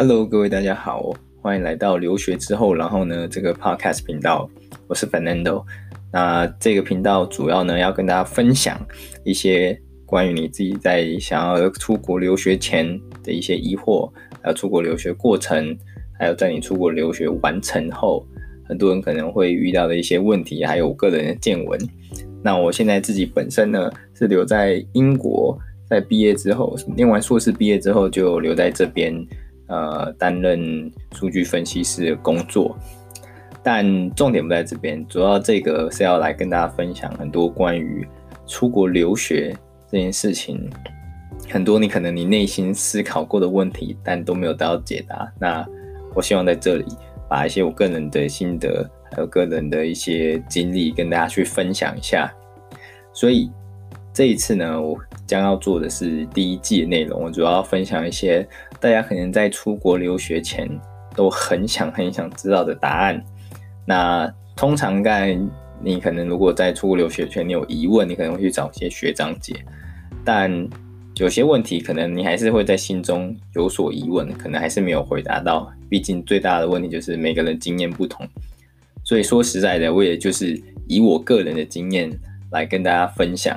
Hello，各位大家好，欢迎来到留学之后，然后呢，这个 Podcast 频道，我是 Fernando。那这个频道主要呢要跟大家分享一些关于你自己在想要出国留学前的一些疑惑，还有出国留学过程，还有在你出国留学完成后，很多人可能会遇到的一些问题，还有我个人的见闻。那我现在自己本身呢是留在英国，在毕业之后，念完硕士毕业之后就留在这边。呃，担任数据分析师的工作，但重点不在这边，主要这个是要来跟大家分享很多关于出国留学这件事情，很多你可能你内心思考过的问题，但都没有得到解答。那我希望在这里把一些我个人的心得，还有个人的一些经历跟大家去分享一下。所以这一次呢，我将要做的是第一季的内容，我主要分享一些。大家可能在出国留学前都很想很想知道的答案。那通常在你可能如果在出国留学前你有疑问，你可能会去找一些学长姐。但有些问题可能你还是会在心中有所疑问，可能还是没有回答到。毕竟最大的问题就是每个人经验不同。所以说实在的，我也就是以我个人的经验来跟大家分享，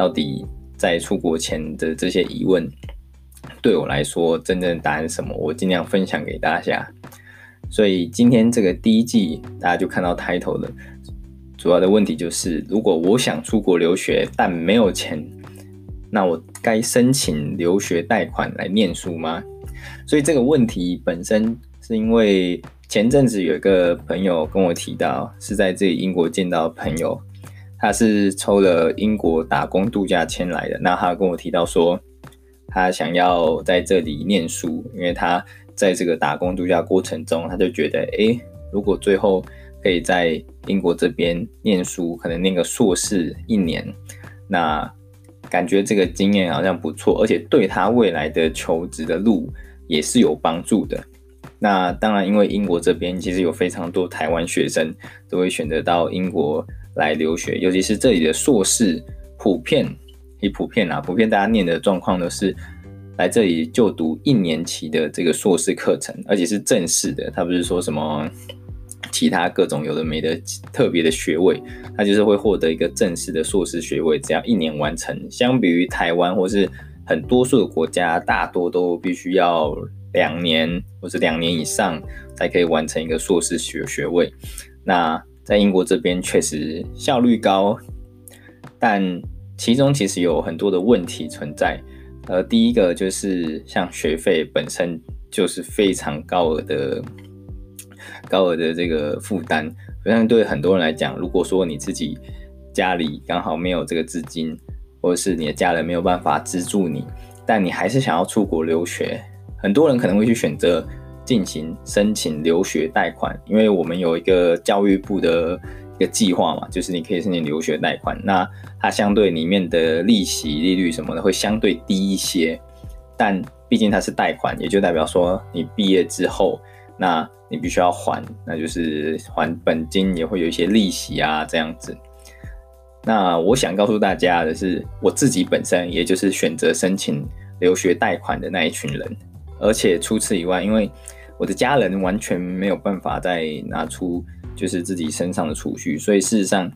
到底在出国前的这些疑问。对我来说，真正的答案是什么？我尽量分享给大家。所以今天这个第一季，大家就看到 title 了。主要的问题就是，如果我想出国留学，但没有钱，那我该申请留学贷款来念书吗？所以这个问题本身是因为前阵子有一个朋友跟我提到，是在这里英国见到朋友，他是抽了英国打工度假签来的。那他跟我提到说。他想要在这里念书，因为他在这个打工度假过程中，他就觉得，诶，如果最后可以在英国这边念书，可能念个硕士一年，那感觉这个经验好像不错，而且对他未来的求职的路也是有帮助的。那当然，因为英国这边其实有非常多台湾学生都会选择到英国来留学，尤其是这里的硕士普遍。以普遍啊，普遍大家念的状况都是来这里就读一年期的这个硕士课程，而且是正式的，他不是说什么其他各种有的没的特别的学位，他就是会获得一个正式的硕士学位，只要一年完成。相比于台湾或是很多数的国家，大多都必须要两年或是两年以上才可以完成一个硕士学学位。那在英国这边确实效率高，但其中其实有很多的问题存在，呃，第一个就是像学费本身就是非常高额的高额的这个负担，像对很多人来讲，如果说你自己家里刚好没有这个资金，或者是你的家人没有办法资助你，但你还是想要出国留学，很多人可能会去选择进行申请留学贷款，因为我们有一个教育部的。一个计划嘛，就是你可以申请留学贷款，那它相对里面的利息、利率什么的会相对低一些，但毕竟它是贷款，也就代表说你毕业之后，那你必须要还，那就是还本金也会有一些利息啊这样子。那我想告诉大家的是，我自己本身也就是选择申请留学贷款的那一群人，而且除此以外，因为我的家人完全没有办法再拿出。就是自己身上的储蓄，所以事实上，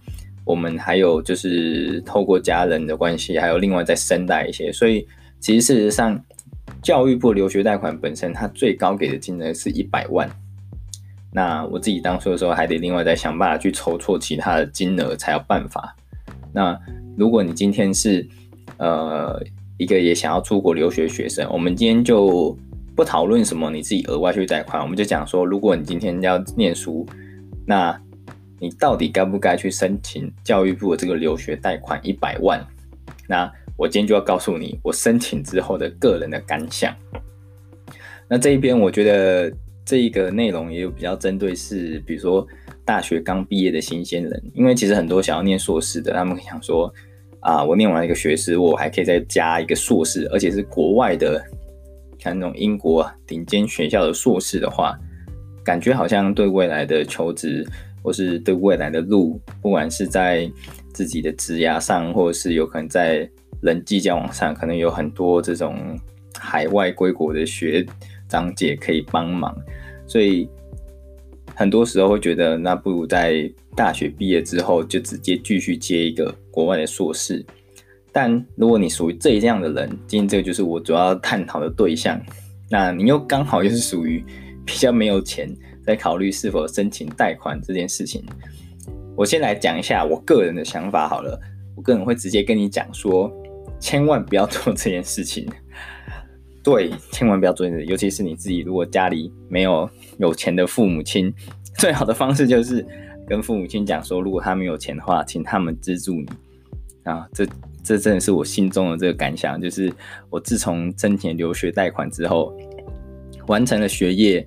我们还有就是透过家人的关系，还有另外再申贷一些。所以其实事实上，教育部留学贷款本身它最高给的金额是一百万。那我自己当初的时候还得另外再想办法去筹措其他的金额才有办法。那如果你今天是呃一个也想要出国留学学生，我们今天就不讨论什么你自己额外去贷款，我们就讲说，如果你今天要念书。那你到底该不该去申请教育部的这个留学贷款一百万？那我今天就要告诉你，我申请之后的个人的感想。那这一边我觉得这一个内容也有比较针对是，比如说大学刚毕业的新鲜人，因为其实很多想要念硕士的，他们想说啊，我念完一个学士，我还可以再加一个硕士，而且是国外的，像那种英国顶尖学校的硕士的话。感觉好像对未来的求职，或是对未来的路，不管是在自己的职涯上，或者是有可能在人际交往上，可能有很多这种海外归国的学长长姐可以帮忙，所以很多时候会觉得，那不如在大学毕业之后就直接继续接一个国外的硕士。但如果你属于这样的人，今天这个就是我主要探讨的对象，那你又刚好又是属于比较没有钱，在考虑是否申请贷款这件事情。我先来讲一下我个人的想法好了，我个人会直接跟你讲说，千万不要做这件事情。对，千万不要做这件事，尤其是你自己，如果家里没有有钱的父母亲，最好的方式就是跟父母亲讲说，如果他们有钱的话，请他们资助你。啊，这这真的是我心中的这个感想，就是我自从申请留学贷款之后，完成了学业。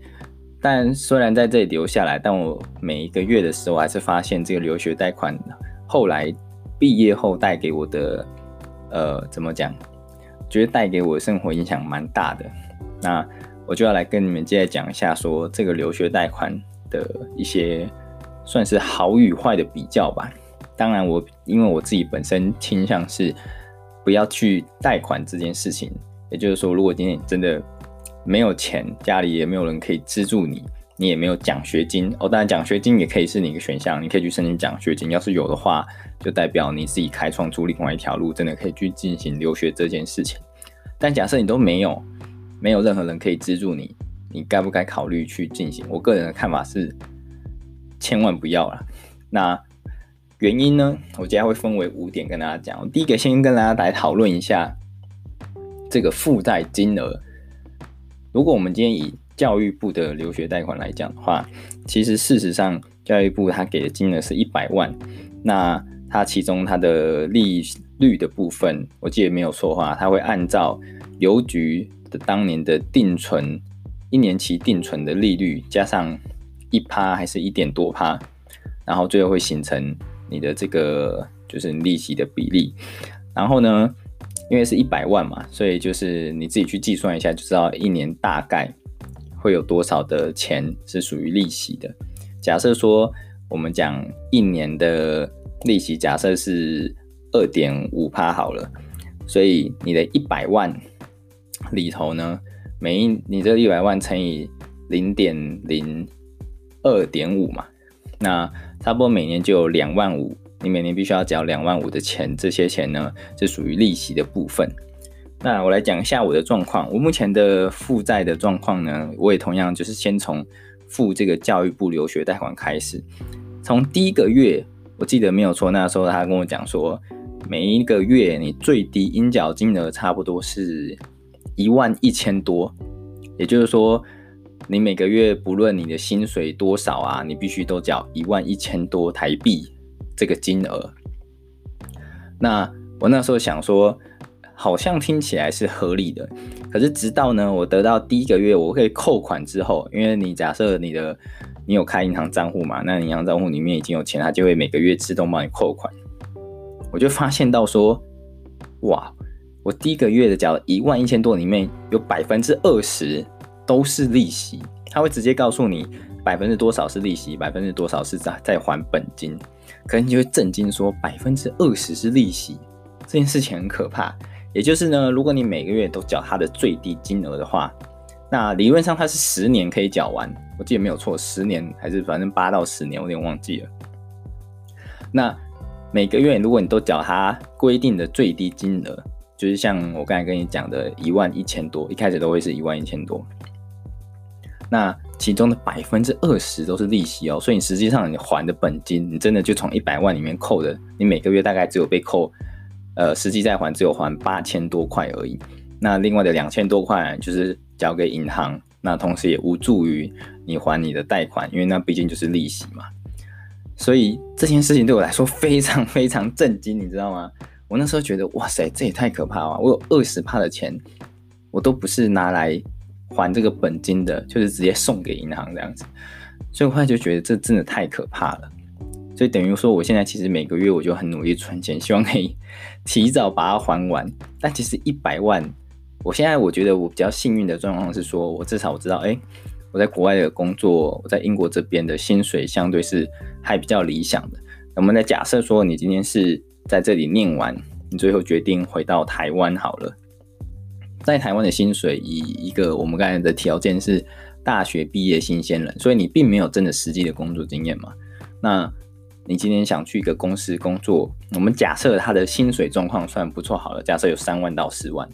但虽然在这里留下来，但我每一个月的时候还是发现这个留学贷款后来毕业后带给我的，呃，怎么讲？觉得带给我的生活影响蛮大的。那我就要来跟你们接着讲一下，说这个留学贷款的一些算是好与坏的比较吧。当然，我因为我自己本身倾向是不要去贷款这件事情，也就是说，如果今天你真的。没有钱，家里也没有人可以资助你，你也没有奖学金哦。当然，奖学金也可以是你一个选项，你可以去申请奖学金。要是有的话，就代表你自己开创出另外一条路，真的可以去进行留学这件事情。但假设你都没有，没有任何人可以资助你，你该不该考虑去进行？我个人的看法是，千万不要了。那原因呢？我今天会分为五点跟大家讲。第一个，先跟大家来讨论一下这个负债金额。如果我们今天以教育部的留学贷款来讲的话，其实事实上教育部它给的金额是一百万，那它其中它的利率的部分，我记得没有错的话，它会按照邮局的当年的定存一年期定存的利率加上一趴还是一点多趴，然后最后会形成你的这个就是利息的比例，然后呢，因为是一百万嘛，所以就是你自己去计算一下，就知道一年大概会有多少的钱是属于利息的。假设说我们讲一年的利息，假设是二点五趴好了，所以你的一百万里头呢，每一你这一百万乘以零点零二点五嘛，那差不多每年就有两万五。你每年必须要缴两万五的钱，这些钱呢是属于利息的部分。那我来讲一下我的状况。我目前的负债的状况呢，我也同样就是先从付这个教育部留学贷款开始。从第一个月，我记得没有错，那时候他跟我讲说，每一个月你最低应缴金额差不多是一万一千多，也就是说，你每个月不论你的薪水多少啊，你必须都缴一万一千多台币。这个金额，那我那时候想说，好像听起来是合理的。可是直到呢，我得到第一个月我可以扣款之后，因为你假设你的你有开银行账户嘛，那银行账户里面已经有钱，它就会每个月自动帮你扣款。我就发现到说，哇，我第一个月的缴一万一千多，里面有百分之二十都是利息，它会直接告诉你百分之多少是利息，百分之多少是在在还本金。可能你就会震惊，说百分之二十是利息，这件事情很可怕。也就是呢，如果你每个月都缴它的最低金额的话，那理论上它是十年可以缴完，我记得没有错，十年还是反正八到十年，我有点忘记了。那每个月如果你都缴它规定的最低金额，就是像我刚才跟你讲的一万一千多，一开始都会是一万一千多。那其中的百分之二十都是利息哦，所以你实际上你还的本金，你真的就从一百万里面扣的，你每个月大概只有被扣，呃，实际在还只有还八千多块而已。那另外的两千多块就是交给银行，那同时也无助于你还你的贷款，因为那毕竟就是利息嘛。所以这件事情对我来说非常非常震惊，你知道吗？我那时候觉得哇塞，这也太可怕了！我有二十趴的钱，我都不是拿来。还这个本金的，就是直接送给银行这样子，所以我后来就觉得这真的太可怕了。所以等于说，我现在其实每个月我就很努力存钱，希望可以 提早把它还完。但其实一百万，我现在我觉得我比较幸运的状况是说，我至少我知道，哎，我在国外的工作，我在英国这边的薪水相对是还比较理想的。那我们再假设说，你今天是在这里念完，你最后决定回到台湾好了。在台湾的薪水，以一个我们刚才的条件是大学毕业新鲜人，所以你并没有真的实际的工作经验嘛。那你今天想去一个公司工作，我们假设他的薪水状况算不错好了，假设有三万到四万，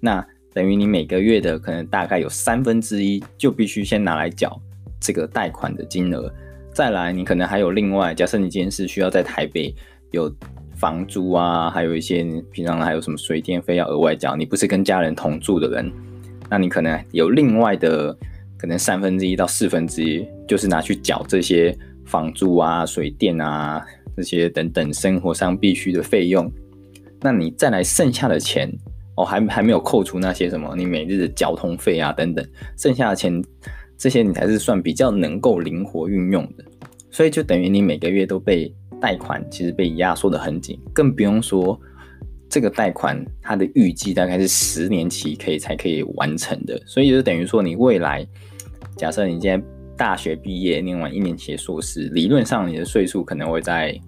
那等于你每个月的可能大概有三分之一就必须先拿来缴这个贷款的金额，再来你可能还有另外，假设你今天是需要在台北有。房租啊，还有一些平常还有什么水电费要额外缴。你不是跟家人同住的人，那你可能有另外的可能三分之一到四分之一，就是拿去缴这些房租啊、水电啊这些等等生活上必须的费用。那你再来剩下的钱哦，还还没有扣除那些什么你每日的交通费啊等等，剩下的钱这些你才是算比较能够灵活运用的。所以就等于你每个月都被。贷款其实被压缩得很紧，更不用说这个贷款它的预计大概是十年期可以才可以完成的，所以就等于说你未来假设你现在大学毕业念完一年期的硕士，理论上你的岁数可能会在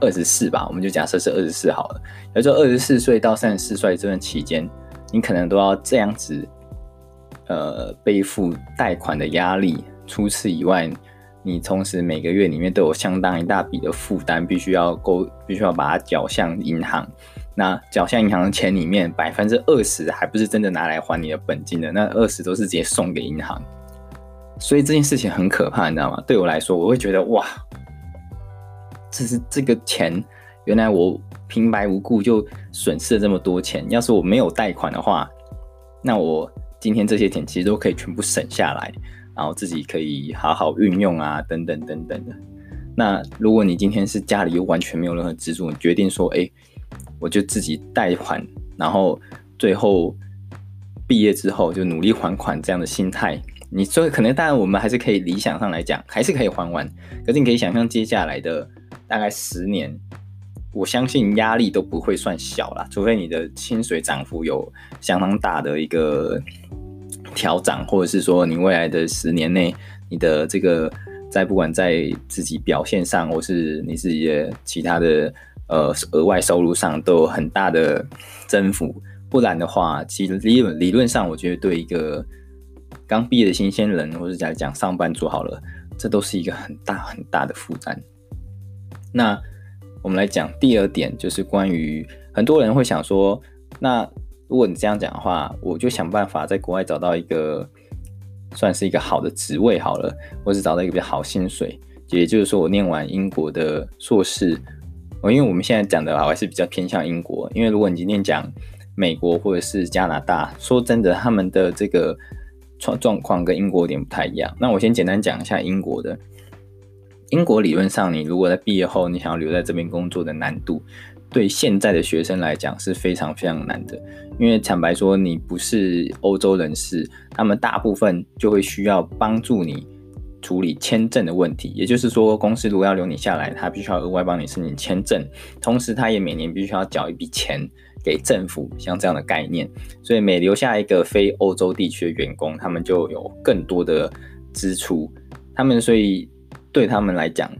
二十四吧，我们就假设是二十四好了。也就二十四岁到三十四岁这段期间，你可能都要这样子呃背负贷款的压力，除此以外。你同时每个月里面都有相当一大笔的负担，必须要够，必须要把它缴向银行。那缴向银行的钱里面，百分之二十还不是真的拿来还你的本金的，那二十都是直接送给银行。所以这件事情很可怕，你知道吗？对我来说，我会觉得哇，这是这个钱，原来我平白无故就损失了这么多钱。要是我没有贷款的话，那我今天这些钱其实都可以全部省下来。然后自己可以好好运用啊，等等等等的。那如果你今天是家里又完全没有任何资助，你决定说，哎，我就自己贷款，然后最后毕业之后就努力还款这样的心态，你说可能当然我们还是可以理想上来讲还是可以还完，可是你可以想象接下来的大概十年，我相信压力都不会算小啦，除非你的薪水涨幅有相当大的一个。调涨，或者是说你未来的十年内，你的这个在不管在自己表现上，或是你自己的其他的呃额外收入上，都有很大的增幅。不然的话，其实理论理论上，我觉得对一个刚毕业的新鲜人，或者讲讲上班族好了，这都是一个很大很大的负担。那我们来讲第二点，就是关于很多人会想说，那。如果你这样讲的话，我就想办法在国外找到一个算是一个好的职位好了，或是找到一个比较好薪水。也就是说，我念完英国的硕士，我因为我们现在讲的话还是比较偏向英国。因为如果你今天讲美国或者是加拿大，说真的，他们的这个状状况跟英国有点不太一样。那我先简单讲一下英国的。英国理论上，你如果在毕业后你想要留在这边工作的难度。对现在的学生来讲是非常非常难的，因为坦白说，你不是欧洲人士，他们大部分就会需要帮助你处理签证的问题。也就是说，公司如果要留你下来，他必须要额外帮你申请签证，同时他也每年必须要缴一笔钱给政府，像这样的概念。所以每留下一个非欧洲地区的员工，他们就有更多的支出。他们所以对他们来讲。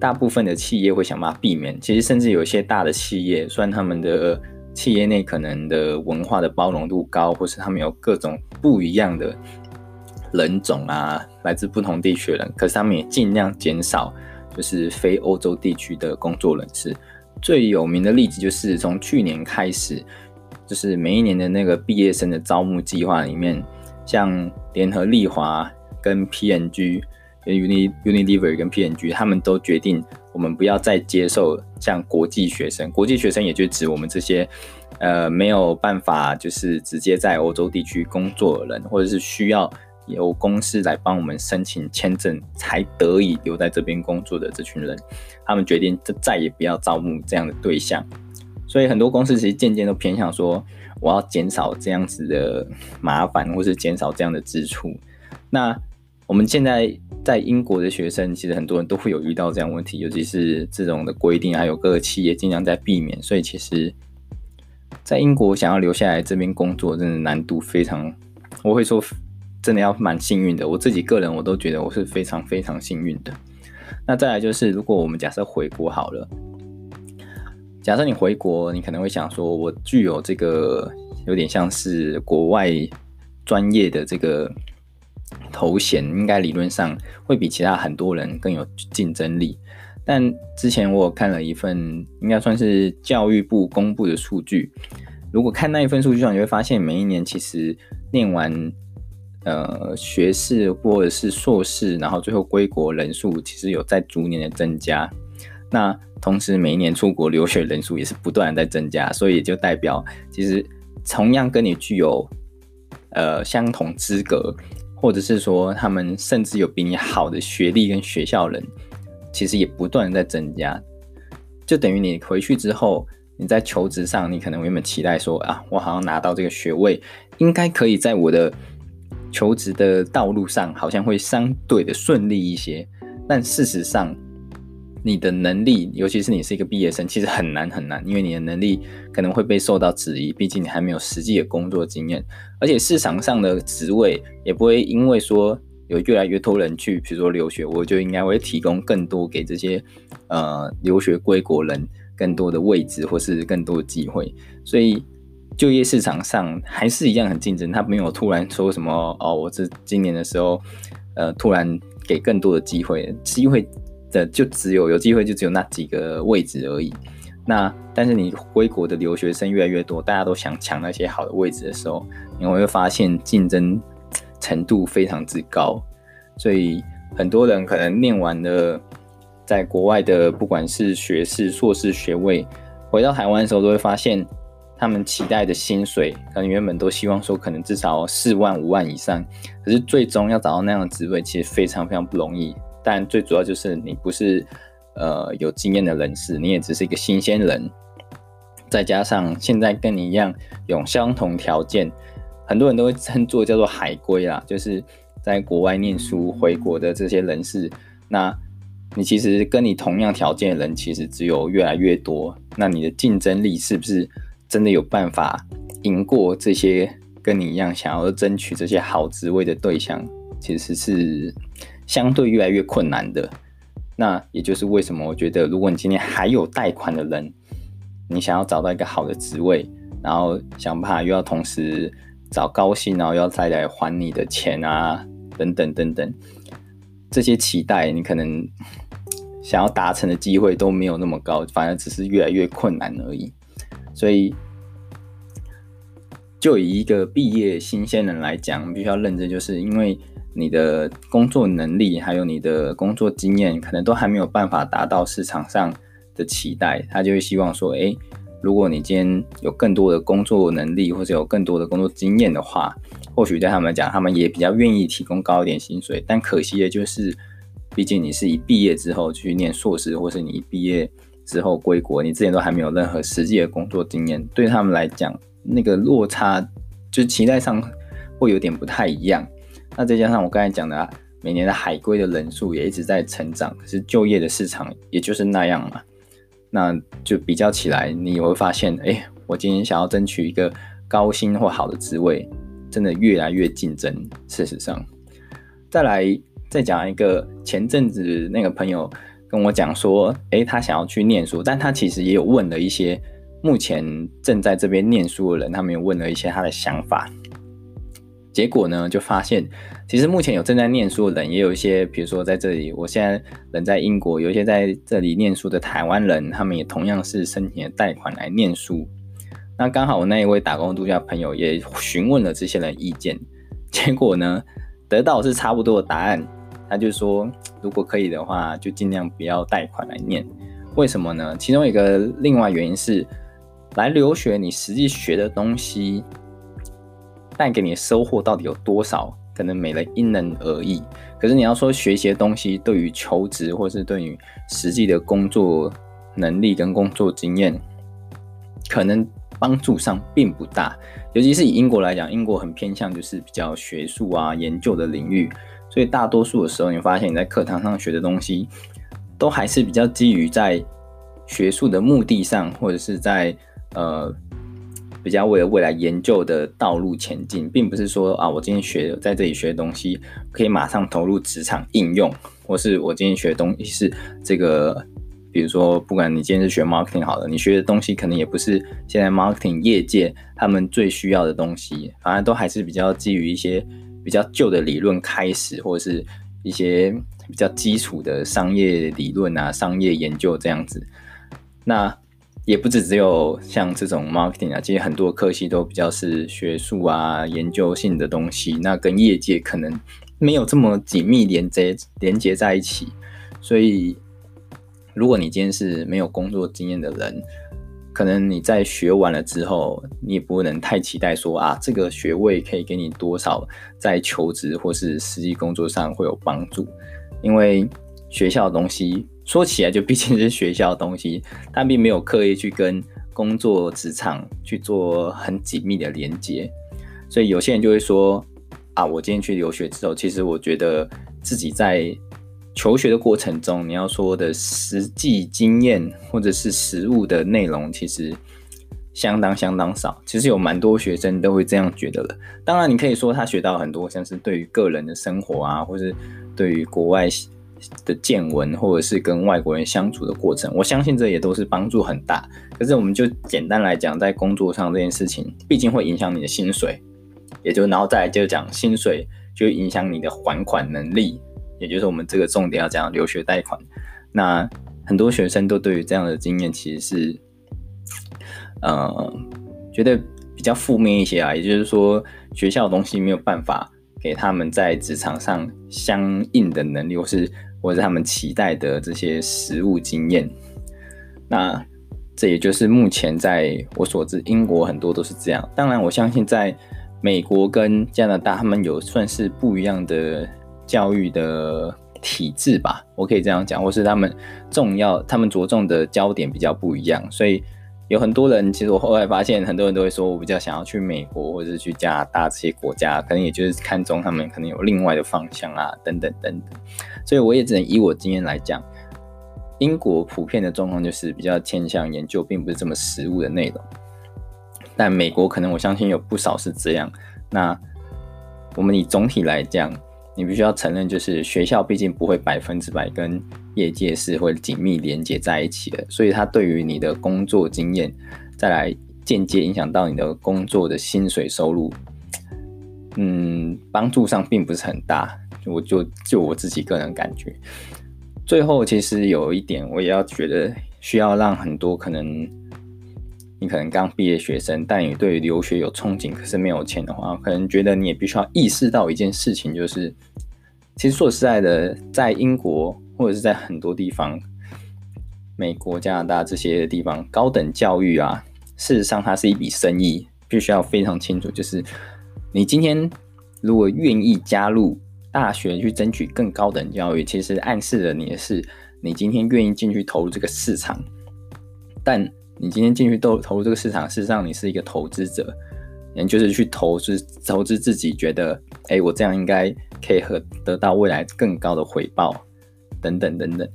大部分的企业会想办法避免，其实甚至有一些大的企业，虽然他们的企业内可能的文化的包容度高，或是他们有各种不一样的人种啊，来自不同地区的人，可是他们也尽量减少就是非欧洲地区的工作人士。最有名的例子就是从去年开始，就是每一年的那个毕业生的招募计划里面，像联合利华跟 PNG P&G。Uni Unilever 跟 PNG 他们都决定，我们不要再接受像国际学生。国际学生也就指我们这些，呃，没有办法就是直接在欧洲地区工作的人，或者是需要由公司来帮我们申请签证才得以留在这边工作的这群人。他们决定就再也不要招募这样的对象。所以很多公司其实渐渐都偏向说，我要减少这样子的麻烦，或是减少这样的支出。那我们现在在英国的学生，其实很多人都会有遇到这样问题，尤其是这种的规定，还有各个企业尽量在避免。所以，其实，在英国想要留下来这边工作，真的难度非常，我会说，真的要蛮幸运的。我自己个人，我都觉得我是非常非常幸运的。那再来就是，如果我们假设回国好了，假设你回国，你可能会想说，我具有这个有点像是国外专业的这个头衔，应该理论上会比其他很多人更有竞争力。但之前我有看了一份，应该算是教育部公布的数据。如果看那一份数据上，你会发现每一年其实念完呃学士或者是硕士，然后最后归国人数其实有在逐年的增加。那同时每一年出国留学人数也是不断的在增加，所以也就代表其实同样跟你具有呃相同资格，或者是说他们甚至有比你好的学历跟学校人，其实也不断在增加。就等于你回去之后。你在求职上，你可能原本期待说啊，我好像拿到这个学位，应该可以在我的求职的道路上，好像会相对的顺利一些。但事实上，你的能力，尤其是你是一个毕业生，其实很难很难，因为你的能力可能会被受到质疑，毕竟你还没有实际的工作经验，而且市场上的职位也不会因为说有越来越多人去，比如说留学，我就应该会提供更多给这些呃留学归国人。更多的位置或是更多的机会，所以就业市场上还是一样很竞争。他没有突然说什么哦，我这今年的时候，呃，突然给更多的机会，机会的就只有有机会就只有那几个位置而已。那但是你归国的留学生越来越多，大家都想抢那些好的位置的时候，你会发现竞争程度非常之高，所以很多人可能念完了。在国外的不管是学士、硕士学位，回到台湾的时候，都会发现他们期待的薪水，可能原本都希望说可能至少四万、五万以上，可是最终要找到那样的职位，其实非常非常不容易。但最主要就是你不是呃有经验的人士，你也只是一个新鲜人，再加上现在跟你一样有相同条件，很多人都会称作叫做海归啦，就是在国外念书回国的这些人士，那。你其实跟你同样条件的人，其实只有越来越多。那你的竞争力是不是真的有办法赢过这些跟你一样想要争取这些好职位的对象？其实是相对越来越困难的。那也就是为什么我觉得，如果你今天还有贷款的人，你想要找到一个好的职位，然后想办法又要同时找高薪，然后又要再来还你的钱啊，等等等等。这些期待，你可能想要达成的机会都没有那么高，反而只是越来越困难而已。所以，就以一个毕业新鲜人来讲，必须要认真，就是因为你的工作能力还有你的工作经验，可能都还没有办法达到市场上的期待，他就会希望说，诶。如果你今天有更多的工作能力，或者有更多的工作经验的话，或许对他们来讲，他们也比较愿意提供高一点薪水。但可惜的就是，毕竟你是一毕业之后去念硕士，或是你一毕业之后归国，你之前都还没有任何实际的工作经验，对他们来讲，那个落差就期待上会有点不太一样。那再加上我刚才讲的啊，每年的海归的人数也一直在成长，可是就业的市场也就是那样嘛。那就比较起来，你会发现，哎，我今天想要争取一个高薪或好的职位，真的越来越竞争。事实上，再来再讲一个，前阵子那个朋友跟我讲说，哎，他想要去念书，但他其实也有问了一些目前正在这边念书的人，他们有问了一些他的想法。结果呢，就发现其实目前有正在念书的人，也有一些，比如说在这里，我现在人在英国，有一些在这里念书的台湾人，他们也同样是申请了贷款来念书。那刚好我那一位打工度假朋友也询问了这些人意见，结果呢，得到是差不多的答案。他就说，如果可以的话，就尽量不要贷款来念。为什么呢？其中一个另外原因是，来留学你实际学的东西。带给你收获到底有多少？可能每人因人而异。可是你要说学习的东西对于求职，或是对于实际的工作能力跟工作经验，可能帮助上并不大。尤其是以英国来讲，英国很偏向就是比较学术啊、研究的领域，所以大多数的时候，你发现你在课堂上学的东西，都还是比较基于在学术的目的上，或者是在呃。比较为了未来研究的道路前进，并不是说啊，我今天学在这里学的东西可以马上投入职场应用，或是我今天学的东西是这个比如说，不管你今天是学 marketing 好了，你学的东西可能也不是现在 marketing 业界他们最需要的东西，反而都还是比较基于一些比较旧的理论开始，或者是一些比较基础的商业理论啊、商业研究这样子。那也不只只有像这种 marketing 啊，其实很多科系都比较是学术啊、研究性的东西，那跟业界可能没有这么紧密连接连接在一起。所以，如果你今天是没有工作经验的人，可能你在学完了之后，你也不能太期待说啊，这个学位可以给你多少在求职或是实际工作上会有帮助，因为学校的东西。说起来就毕竟是学校的东西，但并没有刻意去跟工作职场去做很紧密的连接，所以有些人就会说啊，我今天去留学之后，其实我觉得自己在求学的过程中，你要说的实际经验或者是实务的内容，其实相当相当少。其实有蛮多学生都会这样觉得了。当然，你可以说他学到很多，像是对于个人的生活啊，或是对于国外。的见闻，或者是跟外国人相处的过程，我相信这也都是帮助很大。可是，我们就简单来讲，在工作上这件事情，毕竟会影响你的薪水，也就然后再来就讲薪水就影响你的还款能力，也就是我们这个重点要讲留学贷款。那很多学生都对于这样的经验其实是，呃，觉得比较负面一些啊。也就是说，学校的东西没有办法给他们在职场上相应的能力，或是。或者他们期待的这些实物经验，那这也就是目前在我所知，英国很多都是这样。当然，我相信在美国跟加拿大，他们有算是不一样的教育的体制吧，我可以这样讲，或是他们重要，他们着重的焦点比较不一样，所以。有很多人，其实我后来发现，很多人都会说，我比较想要去美国或者是去加拿大这些国家，可能也就是看中他们可能有另外的方向啊，等等等等。所以我也只能以我经验来讲，英国普遍的状况就是比较偏向研究，并不是这么实务的内容。但美国可能我相信有不少是这样。那我们以总体来讲。你必须要承认，就是学校毕竟不会百分之百跟业界是会紧密连接在一起的，所以它对于你的工作经验，再来间接影响到你的工作的薪水收入，嗯，帮助上并不是很大。我就就我自己个人感觉，最后其实有一点，我也要觉得需要让很多可能。你可能刚毕业学生，但你对于留学有憧憬，可是没有钱的话，可能觉得你也必须要意识到一件事情，就是其实说实在的，在英国或者是在很多地方，美国、加拿大这些地方，高等教育啊，事实上它是一笔生意，必须要非常清楚，就是你今天如果愿意加入大学去争取更高等教育，其实暗示了你的是，你今天愿意进去投入这个市场，但。你今天进去投投入这个市场，事实上你是一个投资者，你就是去投资投资自己觉得，哎、我这样应该可以和得到未来更高的回报，等等等等。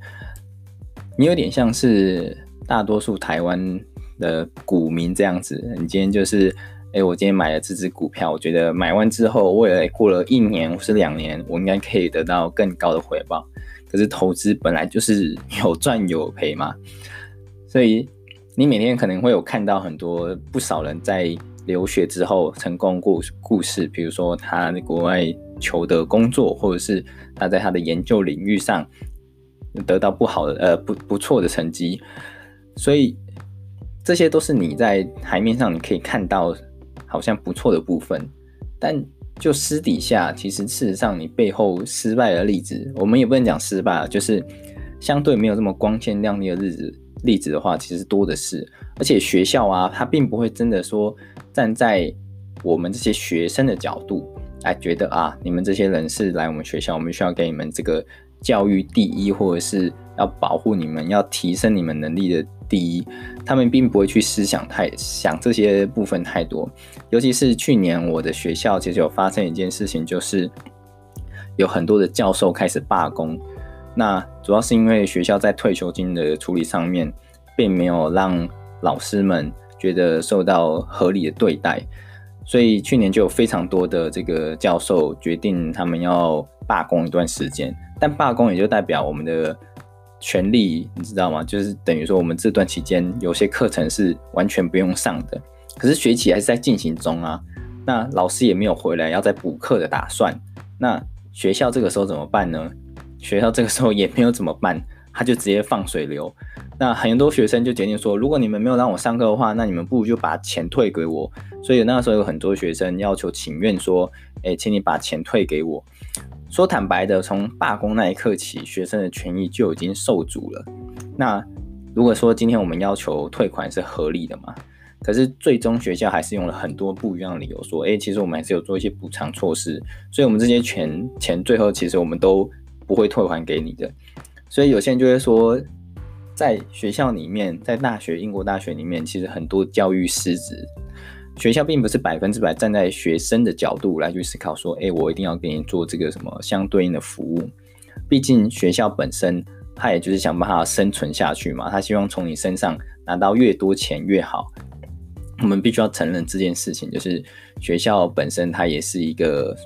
你有点像是大多数台湾的股民这样子，你今天就是，哎、我今天买了这只股票，我觉得买完之后，未来过了一年或是两年，我应该可以得到更高的回报。可是投资本来就是有赚有赔嘛，所以。你每天可能会有看到很多不少人在留学之后成功故故事，比如说他在国外求得工作，或者是他在他的研究领域上得到不好的呃不不错的成绩，所以这些都是你在台面上你可以看到好像不错的部分，但就私底下其实事实上你背后失败的例子，我们也不能讲失败，就是相对没有这么光鲜亮丽的日子。例子的话，其实多的是，而且学校啊，他并不会真的说站在我们这些学生的角度来觉得啊，你们这些人是来我们学校，我们需要给你们这个教育第一，或者是要保护你们，要提升你们能力的第一。他们并不会去思想太想这些部分太多。尤其是去年我的学校其实有发生一件事情，就是有很多的教授开始罢工。那主要是因为学校在退休金的处理上面，并没有让老师们觉得受到合理的对待，所以去年就有非常多的这个教授决定他们要罢工一段时间。但罢工也就代表我们的权利，你知道吗？就是等于说，我们这段期间有些课程是完全不用上的，可是学期还是在进行中啊。那老师也没有回来要再补课的打算。那学校这个时候怎么办呢？学校这个时候也没有怎么办，他就直接放水流。那很多学生就决定说，如果你们没有让我上课的话，那你们不如就把钱退给我。所以那时候有很多学生要求请愿说，诶，请你把钱退给我。说坦白的，从罢工那一刻起，学生的权益就已经受阻了。那如果说今天我们要求退款是合理的嘛？可是最终学校还是用了很多不一样的理由说，诶，其实我们还是有做一些补偿措施，所以我们这些钱钱最后其实我们都不会退还给你的。所以有些人就会说，在学校里面，在大学英国大学里面，其实很多教育失职。学校并不是百分之百站在学生的角度来去思考，说，诶，我一定要给你做这个什么相对应的服务。毕竟学校本身，他也就是想办法生存下去嘛，他希望从你身上拿到越多钱越好。我们必须要承认这件事情，就是学校本身它也是一个，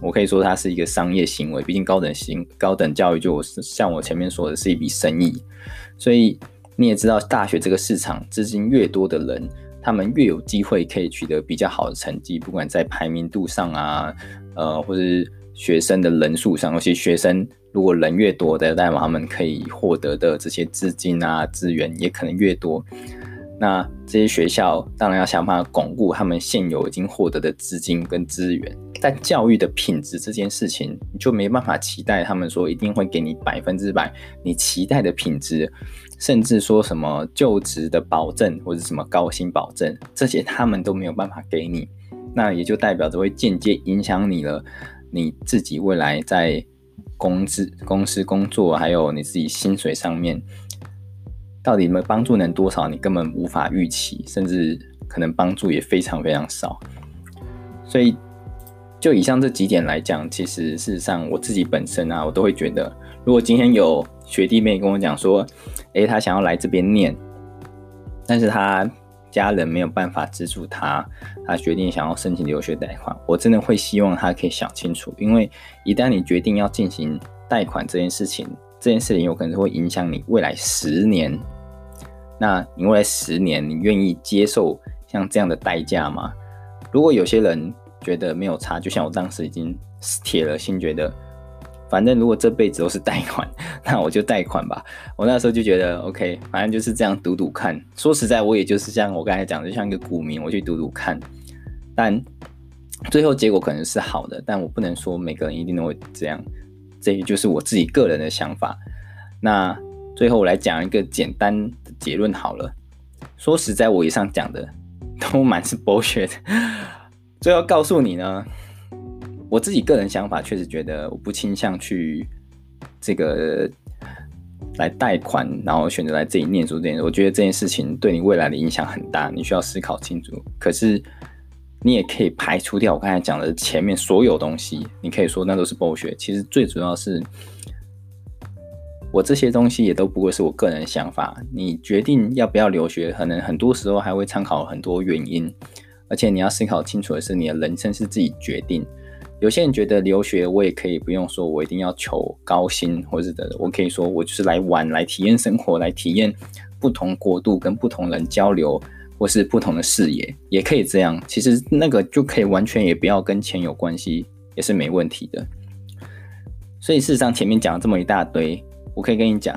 我可以说它是一个商业行为。毕竟高等行高等教育，就是像我前面说的，是一笔生意。所以你也知道，大学这个市场资金越多的人。他们越有机会可以取得比较好的成绩，不管在排名度上啊，呃，或是学生的人数上，尤其学生如果人越多的，代表他们可以获得的这些资金啊资源也可能越多。那这些学校当然要想办法巩固他们现有已经获得的资金跟资源，但教育的品质这件事情，你就没办法期待他们说一定会给你百分之百你期待的品质。甚至说什么就职的保证或者什么高薪保证，这些他们都没有办法给你，那也就代表着会间接影响你了，你自己未来在公司公司工作，还有你自己薪水上面，到底能帮助能多少，你根本无法预期，甚至可能帮助也非常非常少。所以就以上这几点来讲，其实事实上我自己本身啊，我都会觉得，如果今天有学弟妹跟我讲说，诶，他想要来这边念，但是他家人没有办法资助他，他决定想要申请留学贷款。我真的会希望他可以想清楚，因为一旦你决定要进行贷款这件事情，这件事情有可能会影响你未来十年。那你未来十年，你愿意接受像这样的代价吗？如果有些人觉得没有差，就像我当时已经铁了心，觉得。反正如果这辈子都是贷款，那我就贷款吧。我那时候就觉得 OK，反正就是这样赌赌看。说实在，我也就是像我刚才讲的，就像一个股民，我去赌赌看。但最后结果可能是好的，但我不能说每个人一定都会这样。这也就是我自己个人的想法。那最后我来讲一个简单的结论好了。说实在，我以上讲的都蛮是博学的。最后告诉你呢。我自己个人想法确实觉得，我不倾向去这个来贷款，然后选择来这里念书这件事。我觉得这件事情对你未来的影响很大，你需要思考清楚。可是你也可以排除掉我刚才讲的前面所有东西，你可以说那都是 bullshit。其实最主要是我这些东西也都不过是我个人想法。你决定要不要留学，可能很多时候还会参考很多原因，而且你要思考清楚的是，你的人生是自己决定。有些人觉得留学我也可以不用说，我一定要求高薪或者的，我可以说我就是来玩，来体验生活，来体验不同国度跟不同人交流，或是不同的视野，也可以这样。其实那个就可以完全也不要跟钱有关系，也是没问题的。所以事实上前面讲了这么一大堆，我可以跟你讲，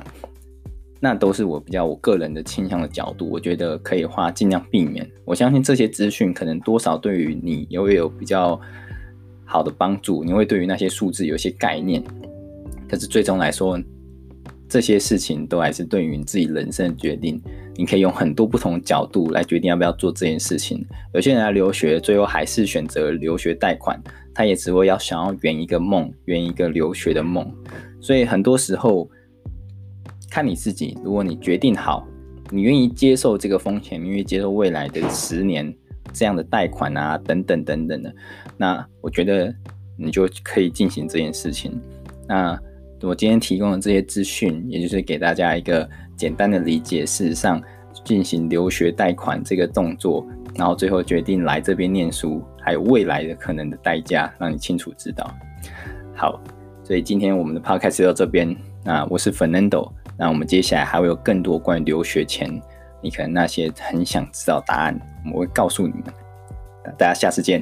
那都是我比较我个人的倾向的角度，我觉得可以话尽量避免。我相信这些资讯可能多少对于你也会有比较。好的帮助，你会对于那些数字有一些概念，可是最终来说，这些事情都还是对于你自己人生的决定。你可以用很多不同角度来决定要不要做这件事情。有些人来留学，最后还是选择留学贷款，他也只会要想要圆一个梦，圆一个留学的梦。所以很多时候，看你自己。如果你决定好，你愿意接受这个风险，你愿意接受未来的十年。这样的贷款啊，等等等等的，那我觉得你就可以进行这件事情。那我今天提供的这些资讯，也就是给大家一个简单的理解。事实上，进行留学贷款这个动作，然后最后决定来这边念书，还有未来的可能的代价，让你清楚知道。好，所以今天我们的 podcast 到这边。那我是 Fernando。那我们接下来还会有更多关于留学前你可能那些很想知道答案，我们会告诉你们。大家下次见。